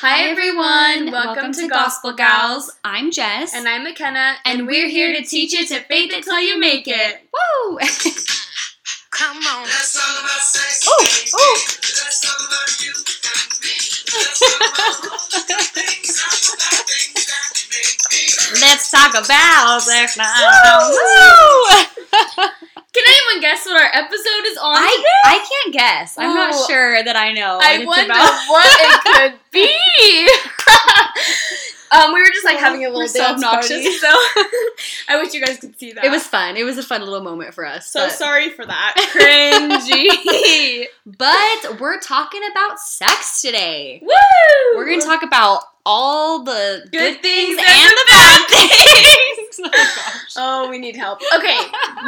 Hi, everyone. Welcome, to, Gospel Gals. I'm Jess. And I'm McKenna, and, we're here to teach you to faith it till you make it. Woo! Come on. Let's talk about sex. Oh, baby. oh. Let's about you and me. Let's talk about all the things, all the Let's talk about sex! Can anyone guess what our episode is on I, today? I can't guess. I'm Oh. not sure that I know. I wonder about. what it could be. um, we were just like having a little so dance obnoxious. party, so I wish you guys could see that. It was fun. It was a fun little moment for us. so but, sorry for that. Cringy. but we're talking about sex today. Woo! We're going to talk about all the good, things things and and the bad things. oh, gosh. Oh, we need help. Okay,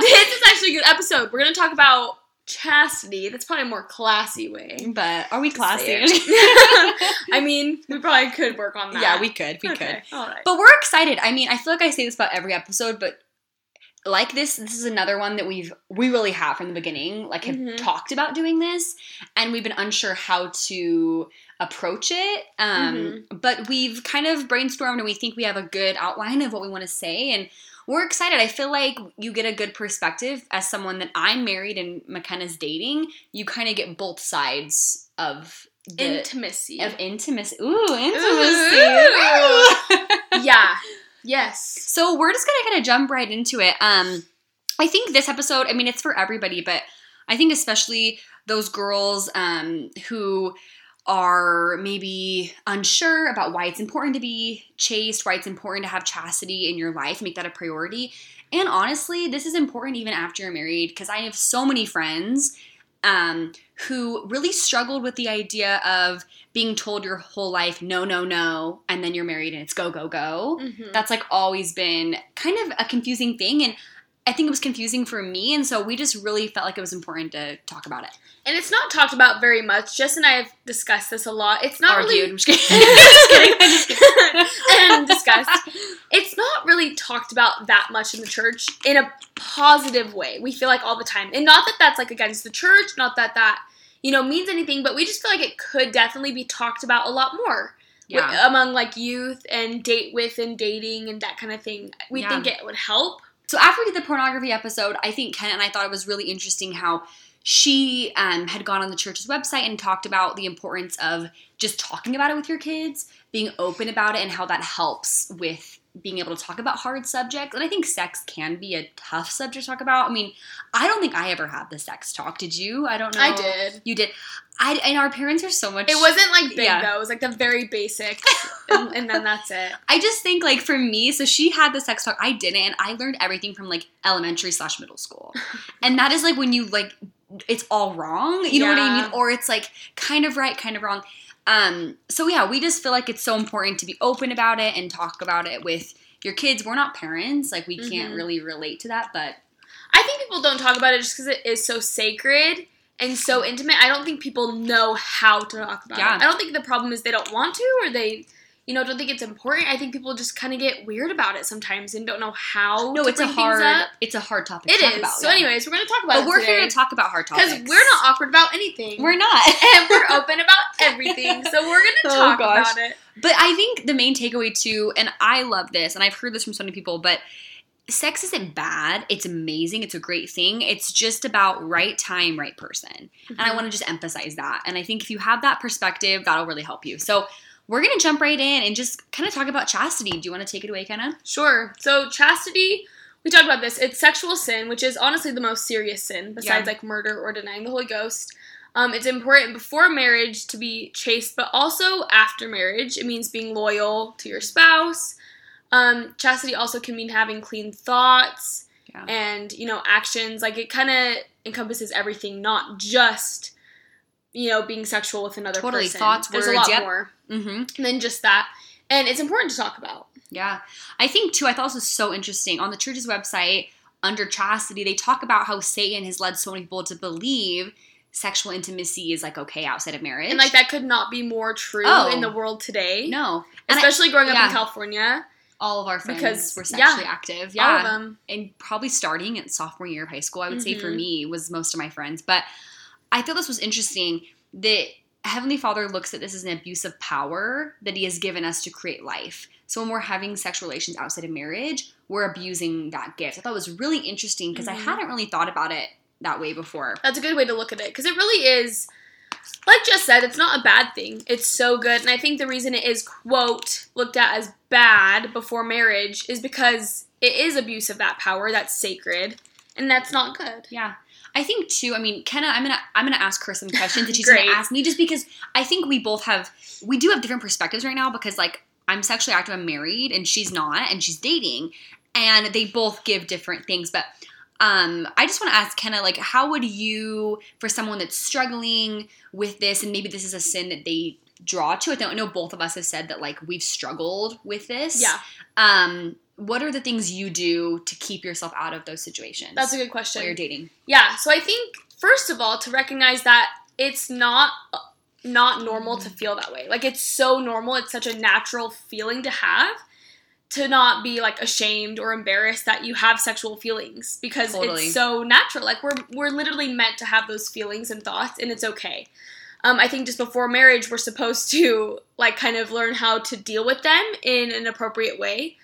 this is actually a good episode. We're gonna talk about chastity. That's probably a more classy way. But are we classy? I mean, we probably could work on that. yeah, we could. We could. All right. But we're excited. I mean, I feel like I say this about every episode, but like this, this is another one that we've we really have from the beginning. Like have Mhm. talked about doing this, and we've been unsure how to approach it. Um, Mm-hmm. But we've kind of brainstormed, and we think we have a good outline of what we want to say, and we're excited. I feel like you get a good perspective as someone that I'm married and McKenna's dating. You kind of get both sides of the Intimacy. of intimacy. Ooh, Ooh. intimacy. yeah. Yes. So we're just gonna kind of jump right into it. Um, I think this episode, I mean, it's for everybody, but I think especially those girls um, who are maybe unsure about why it's important to be chaste, why it's important to have chastity in your life, make that a priority. And honestly, this is important even after you're married because I have so many friends um, who really struggled with the idea of being told your whole life, no, no, no, and then you're married and it's go, go, go Mhm. that's like always been kind of a confusing thing and i think it was confusing for me and so we just really felt like it was important to talk about it And it's not talked about very much. Jess and I have discussed this a lot. It's not argued really I'm just kidding. Just kidding. I'm just kidding. and discussed. It's not really talked about that much in the church in a positive way. We feel like all the time, and not that that's like against the church, not that that you know means anything, but we just feel like it could definitely be talked about a lot more yeah among like youth and date with and dating and that kind of thing. We Yeah. think it would help. So after we did the pornography episode i think ken and i thought it was really interesting how she um, had gone on the church's website and talked about the importance of just talking about it with your kids being open about it and how that helps with being able to talk about hard subjects and i think sex can be a tough subject to talk about i mean i don't think i ever had the sex talk did you i don't know I did. You did. I and our parents are so much. It wasn't like big Yeah. though. It was like the very basic, and, and then that's it. I just think like for me, so she had the sex talk. I didn't, and I learned everything from like elementary slash middle school, and that is like when you like it's all wrong. You know what I mean? Or it's like kind of right, kind of wrong. Um. So yeah, we just feel like it's so important to be open about it and talk about it with your kids. We're not parents, like we can't Mhm. really relate to that, but I think people don't talk about it just because it is so sacred and so intimate. I don't think people know how to talk about Yeah. it. I don't think the problem is they don't want to or they, you know, don't think it's important. I think people just kind of get weird about it sometimes and don't know how. no, to it's a hard, it's a hard topic. It to talk is. About, so, yeah. anyways, we're gonna talk about it. but we're today here to talk about hard topics because we're not awkward about anything. We're not. and we're open about everything. So we're gonna Oh, talk gosh. about it. But I think the main takeaway too, and I love this, and I've heard this from so many people, but sex isn't bad. It's amazing. It's a great thing. It's just about right time, right person. And I mm-hmm. want to just emphasize that. And I think if you have that perspective, that'll really help you. So we're gonna jump right in and just kind of talk about chastity. Do you want to take it away, Kenna? Sure. So chastity, we talked about this. It's sexual sin, which is honestly the most serious sin besides Yeah. like murder or denying the Holy Ghost. Um, it's important before marriage to be chaste, but also after marriage. It means being loyal to your spouse. Um, chastity also can mean having clean thoughts Yeah. and you know actions. Like it kind of encompasses everything, not just you know being sexual with another Totally. person. Thoughts, There's words, a lot yep. more Mm-hmm. than just that, and it's important to talk about. Yeah. I think too, I thought this was so interesting. On the church's website, under chastity, they talk about how Satan has led so many people to believe sexual intimacy is like okay outside of marriage. And like that could not be more true Oh. in the world today. no. And I- Especially growing up in California. all of our friends Because, were yeah, sexually active. Yeah. All of them. and probably starting at sophomore year of high school, I would say for Mhm. me was most of my friends. But I thought this was interesting that Heavenly Father looks at this as an abuse of power that He has given us to create life. So when we're having sexual relations outside of marriage, we're abusing that gift. I thought it was really interesting because Mhm. I hadn't really thought about it that way before. That's a good way to look at it because it really is, like just said, it's not a bad thing. It's so good. And I think the reason it is, quote, looked at as bad before marriage is because it is abuse of that power that's sacred. And that's not good. Yeah. I think too. I mean, Kenna, I'm gonna I'm gonna ask her some questions that she's gonna ask me, just because I think we both have we do have different perspectives right now. Because like I'm sexually active, I'm married, and she's not, and she's dating, and they both give different things. But um, I just want to ask Kenna, like, how would you, for someone that's struggling with this, and maybe this is a sin that they draw to it? I know both of us have said that like we've struggled with this. Yeah, Um, what are the things you do to keep yourself out of those situations? that's a good question. while you're dating. Yeah, so I think first of all to recognize that it's not not normal to feel that way. Like it's so normal, it's such a natural feeling to have to not be like ashamed or embarrassed that you have sexual feelings because Totally. it's so natural. Like we're we're literally meant to have those feelings and thoughts and it's okay. Um, I think just before marriage, we're supposed to like kind of learn how to deal with them in an appropriate way.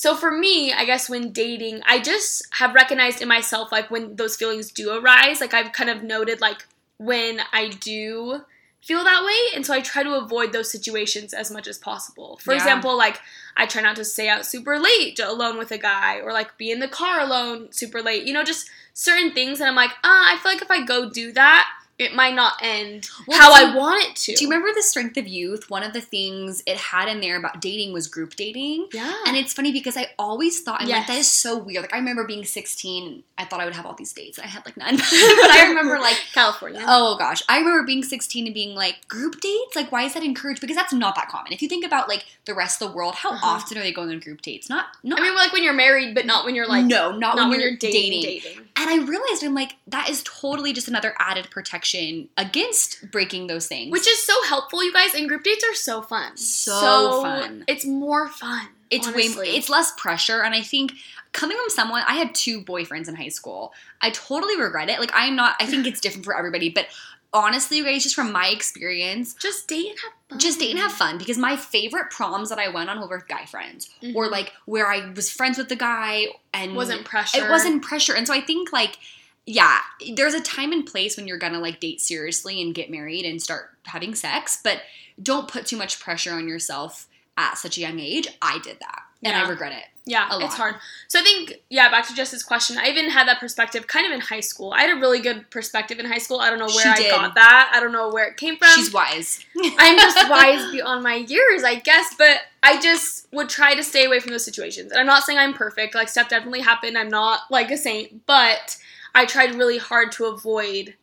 So for me, I guess when dating, I just have recognized in myself like when those feelings do arise, like I've kind of noted like when I do feel that way, and so I try to avoid those situations as much as possible. For Yeah. example, like I try not to stay out super late alone with a guy or like be in the car alone super late. You know, just certain things that I'm like, ah, I feel like if I go do that, it might not end Well, how I want it to. Do you remember the Strength of Youth? One of the things it had in there about dating was group dating. Yeah. And it's funny because I always thought, I'm like, that is so weird. Like, I remember being 16, and I thought I would have all these dates. and I had like none. but I remember, like, California. oh gosh, I remember being 16 and being like, group dates? Like, why is that encouraged? Because that's not that common. If you think about, like, the rest of the world, how Uh-huh. often are they going on group dates? Not, not, I mean, like when you're married, but not when you're like no, not, not when, you're, dating. dating. And I realized, I'm like, that is totally just another added protection against breaking those things. Which is so helpful, you guys. And group dates are so fun. So fun. It's more fun. it's honestly. way it's less pressure and i think coming from someone i had two boyfriends in high school i totally regret it like i'm not i think it's different for everybody but honestly you guys just from my experience just date and have fun. just date and have fun because my favorite proms that i went on were with guy friends or Mhm. like where i was friends with the guy and wasn't pressure. it wasn't pressure and so i think like yeah there's a time and place when you're gonna like date seriously and get married and start having sex but don't put too much pressure on yourself at such a young age i did that and i regret it Yeah, it's hard. So I think, yeah, back to Jess's question. I even had that perspective kind of in high school. I had a really good perspective in high school. I don't know where She I did. got that. I don't know where it came from. she's wise I'm just wise beyond my years, I guess, but I just would try to stay away from those situations. And I'm not saying I'm perfect. Like stuff definitely happened. I'm not like a saint, but I tried really hard to avoid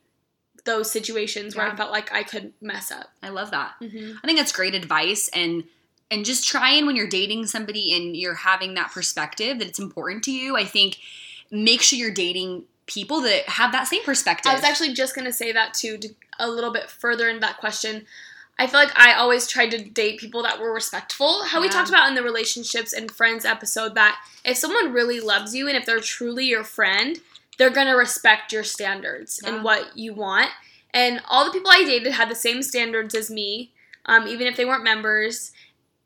those situations where I felt like I could mess up. i love that Mm-hmm. I think that's great advice and and just try and when you're dating somebody and you're having that perspective that it's important to you, I think make sure you're dating people that have that same perspective. I was actually just gonna say that too, to a little bit further in that question. I feel like I always tried to date people that were respectful. How we talked about in the relationships and friends episode that if someone really loves you and if they're truly your friend, they're gonna respect your standards Yeah. and what you want. And all the people I dated had the same standards as me, um, even if they weren't members.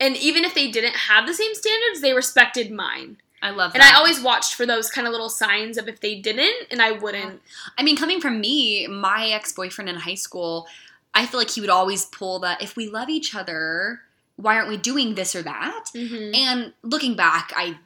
And even if they didn't have the same standards, they respected mine. I love that. And. I always watched for those kind of little signs of if they didn't, and I wouldn't. I mean, coming from me, my ex boyfriend in high school, I feel like he would always pull that if we love each other, why aren't we doing this or that? Mm-hmm. And looking back, I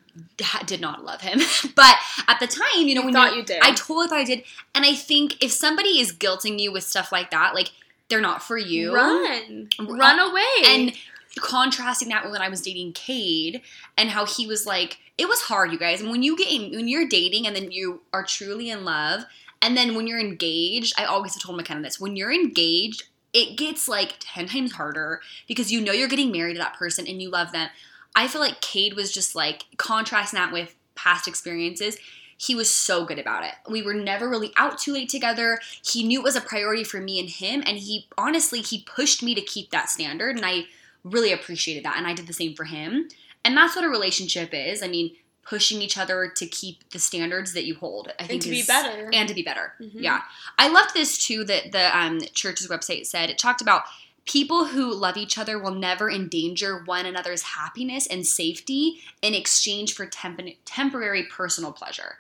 did not love him. but at the time, you know, You when thought you're- you did. I totally thought I did. And I think if somebody is guilting you with stuff like that, like they're not for you. Run- Run away. And contrasting that with when I was dating Cade and how he was like, it was hard, you guys. And when you get in, when you're dating and then you are truly in love, and then when you're engaged, I always have told McKenna this: when you're engaged, it gets like ten times harder because you know you're getting married to that person and you love them. I feel like Cade was just like contrasting that with past experiences. He was so good about it. We were never really out too late together. He knew it was a priority for me and him, and he honestly he pushed me to keep that standard, and I really appreciated that, and I did the same for him. And that's what a relationship is. I mean, pushing each other to keep the standards that you hold. I think and to be better. and to be better. Mhm. Yeah. I loved this too that the um, church's website said. It talked about people who love each other will never endanger one another's happiness and safety in exchange for temp- temporary personal pleasure.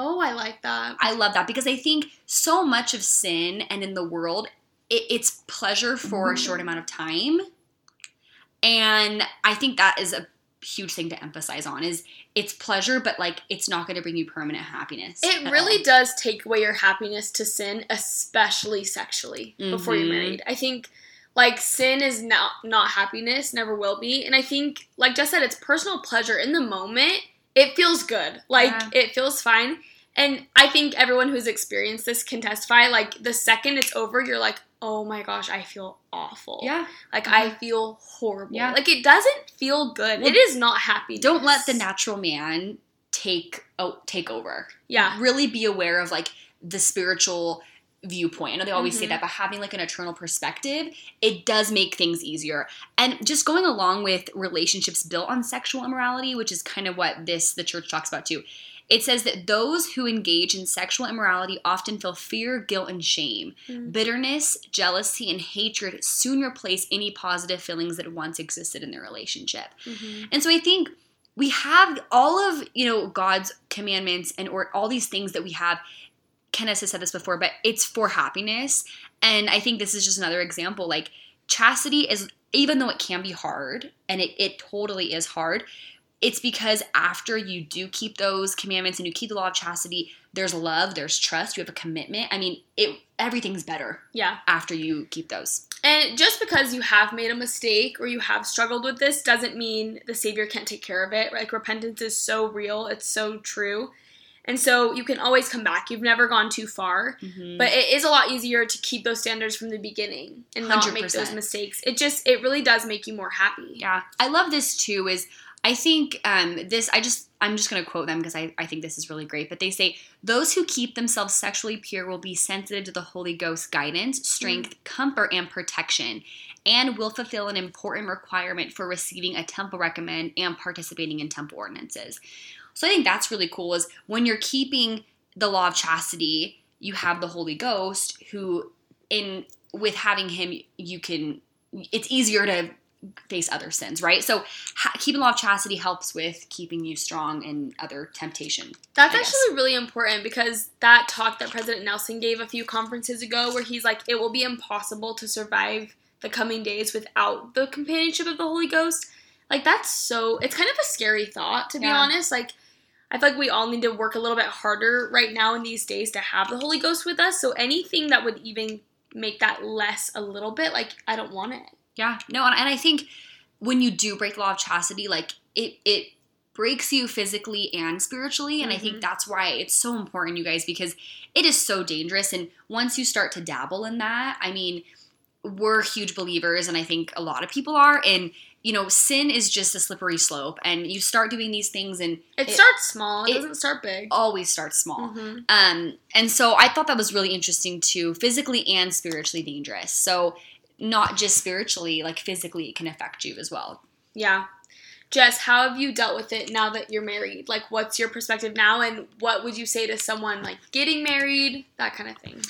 Oh, I like that. I love that because I think so much of sin and in the world, it, it's pleasure for a short amount of time. And I think that is a huge thing to emphasize on is it's pleasure but like it's not going to bring you permanent happiness It really all. does take away your happiness to sin, especially sexually, before you're Mhm. married. I think like sin is not not happiness, never will be. And I think, like just said, it's personal pleasure in the moment. It feels good. Like Yeah. it feels fine. And I think everyone who's experienced this can testify. Like the second it's over, you're like, oh my gosh, I feel awful. yeah Like I feel horrible. Yeah. Like it doesn't feel good. Well, it is not happy. don't let the natural man take oh, take over Yeah. really be aware of like the spiritual viewpoint. I know they always say Mhm. that, but having like an eternal perspective, it does make things easier. And just going along with relationships built on sexual immorality, which is kind of what this the church talks about too. It says that those who engage in sexual immorality often feel fear, guilt, and shame. Mm. Bitterness, jealousy, and hatred soon replace any positive feelings that once existed in their relationship. Mhm. And so I think we have all of, you know, God's commandments and or all these things that we have. Kenneth has said this before, but it's for happiness. And I think this is just another example. Like chastity is even though it can be hard, and it, it totally is hard, it's because after you do keep those commandments and you keep the law of chastity, there's love, there's trust, you have a commitment. I mean, it everything's better Yeah. after you keep those. And just because you have made a mistake or you have struggled with this doesn't mean the Savior can't take care of it. Like repentance is so real, it's so true. And so you can always come back. You've never gone too far. Mhm. But it is a lot easier to keep those standards from the beginning and not make 100%. those mistakes. It just it really does make you more happy. Yeah, I love this too. Is I think um, this. I just I'm just gonna quote them because I I think this is really great. But they say those who keep themselves sexually pure will be sensitive to the Holy Ghost guidance, strength, comfort, and protection, and will fulfill an important requirement for receiving a temple recommend and participating in temple ordinances. So I think that's really cool. Is when you're keeping the law of chastity, you have the Holy Ghost who in with having him you can it's easier to face other sins, right? So ha- keeping law of chastity helps with keeping you strong in other temptation. That's actually really important because that talk that President Nelson gave a few conferences ago, where he's like, it will be impossible to survive the coming days without the companionship of the Holy Ghost. Like, that's so, it's kind of a scary thought, to be Yeah. honest. Like, I feel like we all need to work a little bit harder right now in these days to have the Holy Ghost with us. So anything that would even make that less a little bit, like, I don't want it. Yeah, no, and, and I think when you do break the law of chastity, like it it breaks you physically and spiritually, and I think Mhm. that's why it's so important, you guys, because it is so dangerous. And once you start to dabble in that, I mean, we're huge believers, and I think a lot of people are. And you know, sin is just a slippery slope, and you start doing these things, and It, It- starts small, it, it- doesn't start big. always starts small. Mhm. Um, and so I thought that was really interesting too, physically and spiritually dangerous. So not just spiritually, like physically, it can affect you as well. Yeah. Jess, how have you dealt with it now that you're married? Like, what's your perspective now, and what would you say to someone like getting married, that kind of thing?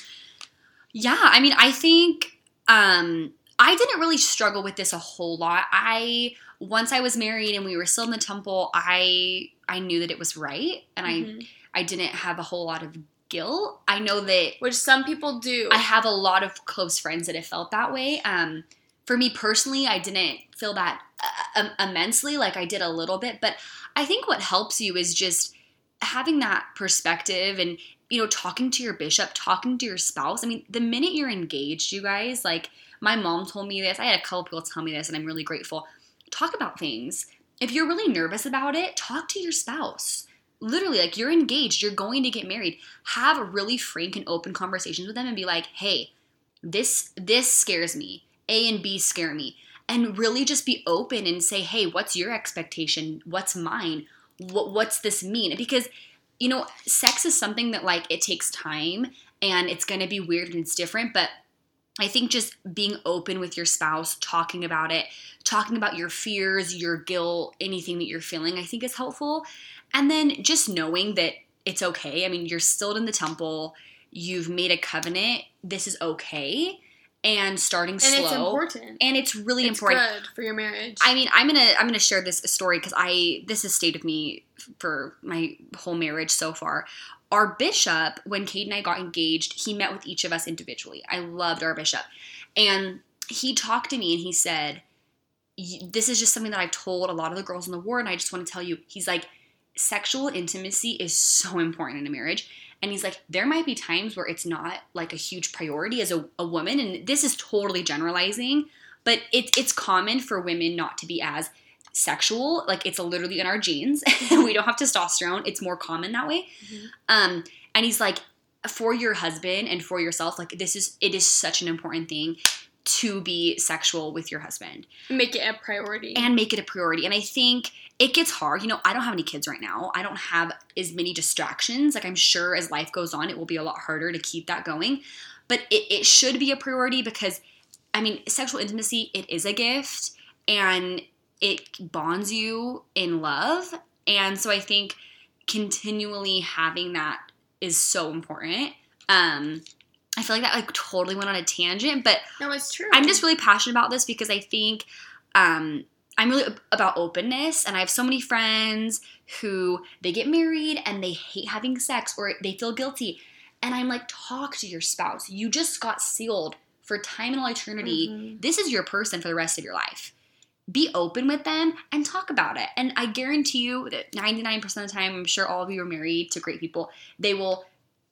Yeah, I mean, I think um, I didn't really struggle with this a whole lot. I once I was married and we were still in the temple, I I knew that it was right, and Mhm. I I didn't have a whole lot of guilt. I know that Which some people do. I have a lot of close friends that have felt that way. Um, for me personally, I didn't feel that uh, immensely, like I did a little bit. But I think what helps you is just having that perspective and you know talking to your bishop, talking to your spouse. I mean, the minute you're engaged, you guys, like my mom told me this. I had a couple people tell me this, and I'm really grateful. Talk about things. If you're really nervous about it, talk to your spouse literally like you're engaged you're going to get married have really frank and open conversations with them and be like hey this this scares me. A and b scare me. And really just be open and say hey what's your expectation? What's mine? What, what's this mean? Because you know sex is something that like it takes time and it's going to be weird and it's different but I think just being open with your spouse, talking about it, talking about your fears, your guilt, anything that you're feeling, I think is helpful. And then just knowing that it's okay. I mean, you're still in the temple, you've made a covenant, this is okay. And starting and slow. it's important. And it's really it's important. good for your marriage. I mean, I'm gonna I'm gonna share this story because I this has stayed with me for my whole marriage so far. Our bishop, when Cade and I got engaged, he met with each of us individually. I loved our bishop, and he talked to me and he said, "This is just something that I've told a lot of the girls in the ward, and I just want to tell you." He's like, "Sexual intimacy is so important in a marriage." And he's like, there might be times where it's not like a huge priority as a, a woman, and this is totally generalizing, but it, it's common for women not to be as sexual. Like it's literally in our genes. we don't have testosterone. It's more common that way. Mhm. Um, and he's like, for your husband and for yourself, like this is it is such an important thing to be sexual with your husband Make it a priority. and make it a priority. And I think it gets hard. You know, I don't have any kids right now. I don't have as many distractions. Like I'm sure as life goes on, it will be a lot harder to keep that going. But it, it should be a priority because I mean, sexual intimacy, it is a gift and it bonds you in love. And so I think continually having that is so important. Um, I feel like that like totally went on a tangent, but no, it's true. I'm just really passionate about this because I think um, I'm really about openness, and I have so many friends who they get married and they hate having sex or they feel guilty, and I'm like, talk to your spouse. You just got sealed for time and all eternity. Mhm. This is your person for the rest of your life. Be open with them and talk about it. And I guarantee you that 99% of the time, I'm sure all of you are married to great people. They will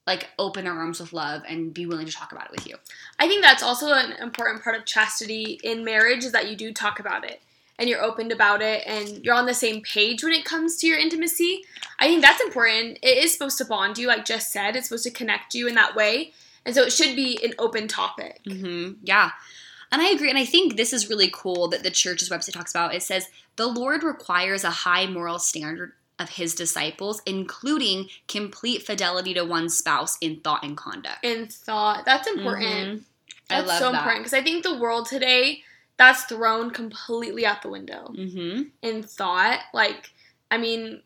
like open their arms with love and be willing to talk about it with you. I think that's also an important part of chastity in marriage is that you do talk about it and you're open about it and you're on the same page when it comes to your intimacy. I think that's important. It is supposed to bond you, like just said. It's supposed to connect you in that way. And so it should be an open topic. hmm Yeah. And I agree. And I think this is really cool that the church's website talks about. It says, the Lord requires a high moral standard of his disciples, including complete fidelity to one's spouse in thought and conduct. In thought, that's important. Mhm. I That's love so that. important because I think the world today that's thrown completely out the window. hmm In thought, like, I mean,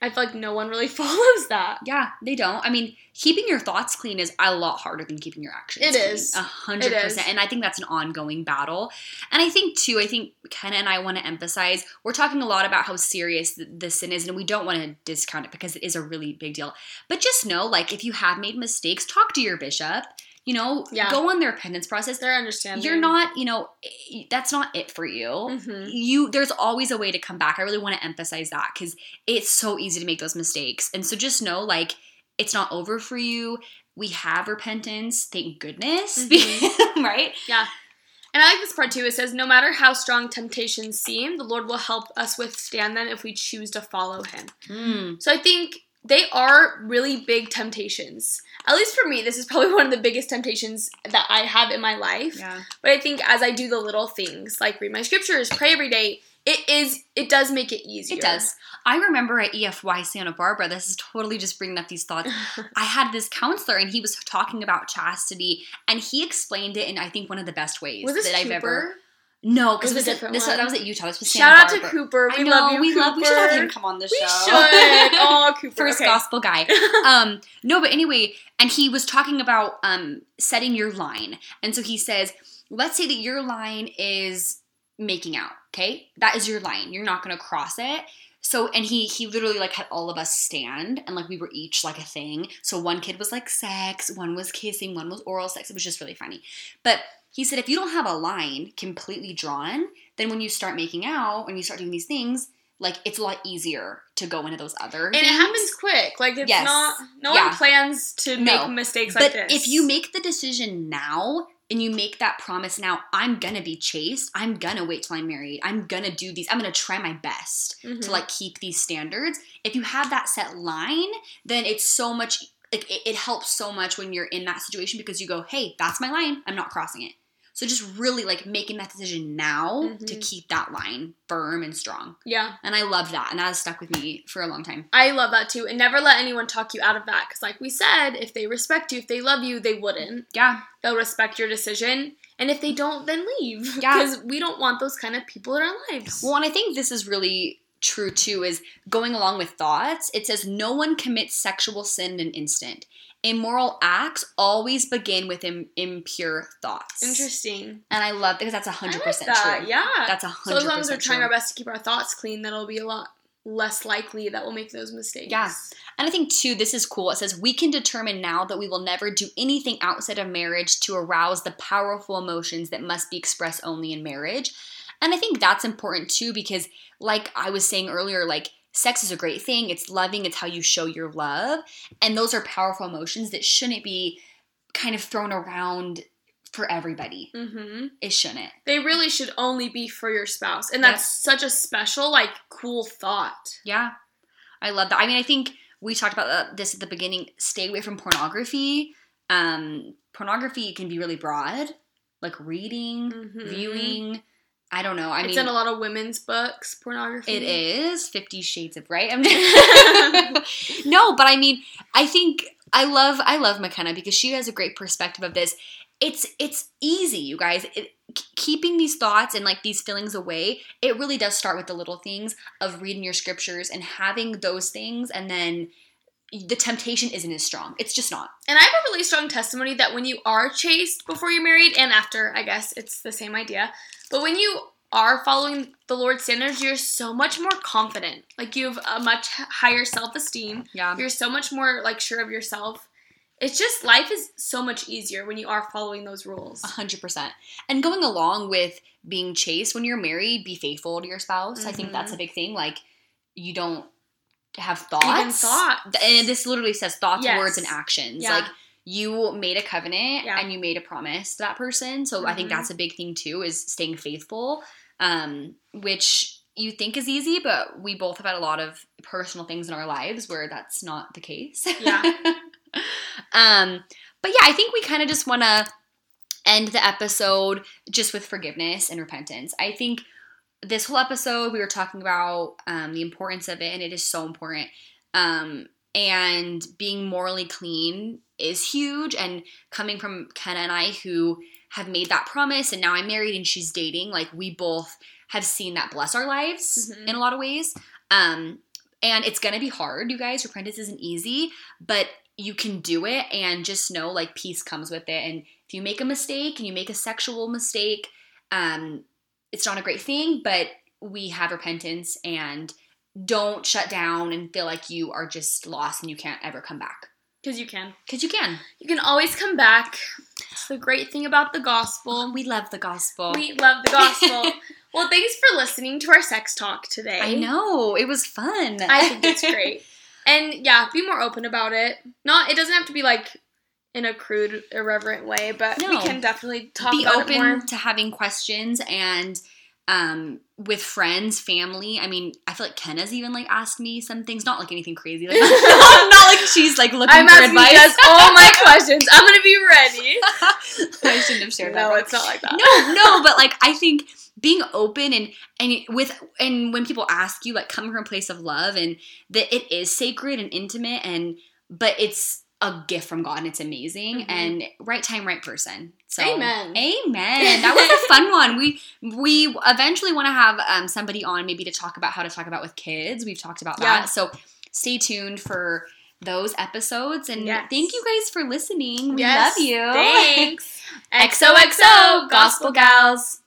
I feel like no one really follows that. Yeah, they don't. I mean, keeping your thoughts clean is a lot harder than keeping your actions It clean. is. A hundred percent, And I think that's an ongoing battle. And I think too, I think Kenna and I want to emphasize, we're talking a lot about how serious the sin is, and we don't want to discount it because it is a really big deal. But just know, like, if you have made mistakes, talk to your bishop. You know, Yeah. go on their penance process. They're understanding. You're not, you know, eh, that's not it for you Mhm. you there's always a way to come back. I really want to emphasize that cuz it's so easy to make those mistakes. And so just know like it's not over for you. We have repentance, thank goodness. Mhm. right? Yeah. And I like this part too. It says, No matter how strong temptations seem, the Lord will help us withstand them if we choose to follow Him. Mm. So I think they are really big temptations. At least for me, this is probably one of the biggest temptations that I have in my life. Yeah. But I think as I do the little things, like read my scriptures, pray every day, it is it does make it easier. It does. I remember at EFY Santa Barbara, this is totally just bringing up these thoughts. I had this counselor and he was talking about chastity and he explained it in I think one of the best ways that I've ever No, because this, this one? that was at Utah. This was Shout out to Cooper. We I know, love you. we Cooper. love we should have him come on the show. We should. Oh, Cooper. First okay. gospel guy. um, no, but anyway, and he was talking about um, setting your line. And so he says, let's say that your line is making out, okay? That is your line. You're not going to cross it. So and he he literally like had all of us stand and like we were each like a thing. So one kid was like sex, one was kissing, one was oral sex. It was just really funny. But he said if you don't have a line completely drawn, then when you start making out and you start doing these things, like it's a lot easier to go into those other And it happens quick. Like it's Yes. not. No Yeah. one plans to No. make mistakes But like this. if you make the decision now and you make that promise now, I'm gonna be chaste. I'm gonna wait till I'm married. I'm gonna do these. I'm gonna try my best Mhm. to like keep these standards. If you have that set line, then it's so much. Like it, it helps so much when you're in that situation because you go, "Hey, that's my line. I'm not crossing it." So just really like making that decision now to Mhm. keep that line firm and strong. yeah, And I love that, and that has stuck with me for a long time. I love that too. And never let anyone talk you out of that. Because, like we said, if they respect you, if they love you, they wouldn't. Yeah, They'll respect your decision. And if they don't, then leave. Yeah. Because we don't want those kind of people in our lives. Well, and I think this is really true too, is going along with thoughts. It says, No one commits sexual sin in an instant. Immoral acts always begin with Im- impure thoughts. Interesting. And I love that because that's I 100% like that. true. Yeah. That's 100% so as long as we're trying true. our best to keep our thoughts clean, that'll be a lot less likely that we'll make those mistakes. Yeah. And I think too, this is cool. It says we can determine now that we will never do anything outside of marriage to arouse the powerful emotions that must be expressed only in marriage. And I think that's important too because, like I was saying earlier, like sex is a great thing. It's loving. It's how you show your love, and those are powerful emotions that shouldn't be kind of thrown around for everybody. Mm-hmm. It shouldn't. They really should only be for your spouse. And that's such a special, like, cool thought. Yeah, I love that. I mean, I think we talked about uh, this at the beginning. Stay away from pornography. Um, pornography can be really broad, like reading, Mhm. viewing. I don't know. I it's mean, in a lot of women's books, pornography. it is Fifty Shades of Right. I'm no, but I mean, I think I love I love McKenna because she has a great perspective of this. It's it's easy, you guys. It, keeping these thoughts and like these feelings away, it really does start with the little things of reading your scriptures and having those things, and then the temptation isn't as strong. It's just not. And I have a really strong testimony that when you are chaste before you're married and after, I guess it's the same idea. But when you are following the Lord's standards, you're so much more confident. Like you have a much higher self-esteem. Yeah. You're so much more like sure of yourself. It's just life is so much easier when you are following those rules. A hundred percent. And going along with being chaste when you're married, be faithful to your spouse. I think that's mm-hmm. a big thing. Like you don't have thoughts. Even thoughts. And this literally says thoughts, Yes. words, and actions. Yeah. Like you made a covenant Yeah. and you made a promise to that person. So I think Mhm. that's a big thing too, is staying faithful. Um, which you think is easy, but we both have had a lot of personal things in our lives where that's not the case. Yeah. um, but yeah, I think we kind of just want to end the episode just with forgiveness and repentance. I think this whole episode we were talking about um, the importance of it, and it is so important. Um, and being morally clean is huge. And coming from Kenna and I, who have made that promise, and now I'm married and she's dating, like we both have seen that bless our lives Mhm. in a lot of ways. Um, and it's gonna be hard, you guys. Repentance isn't easy, but you can do it and just know like peace comes with it. And if you make a mistake and you make a sexual mistake, um, it's not a great thing, but we have repentance and don't shut down and feel like you are just lost and you can't ever come back. Because you can. Because you can. You can always come back. It's the great thing about the gospel. We love the gospel. We love the gospel. well, thanks for listening to our sex talk today. I know. It was fun. I think it's great. And yeah, be more open about it. Not it doesn't have to be like in a crude, irreverent way, but we can definitely talk Be about it more. open to having questions and um with friends, family. I mean, I feel like Kenna's even like asked me some things, not like anything crazy. Like not like she's like looking I'm for advice. guys all my questions. I'm gonna be ready. I shouldn't have shared that. no, it's not like that. no, no, but like I think being open and and with and when people ask you, like come from a place of love and that it is sacred and intimate and but it's a gift from God and it's amazing Mhm. and right time, right person. So Amen. Amen. That was a fun one. We we eventually want to have um, somebody on maybe to talk about how to talk about with kids. We've talked about Yeah. that. So stay tuned for those episodes and Yes. thank you guys for listening. We Yes, love you. Thanks. XOXO, Gospel Gals.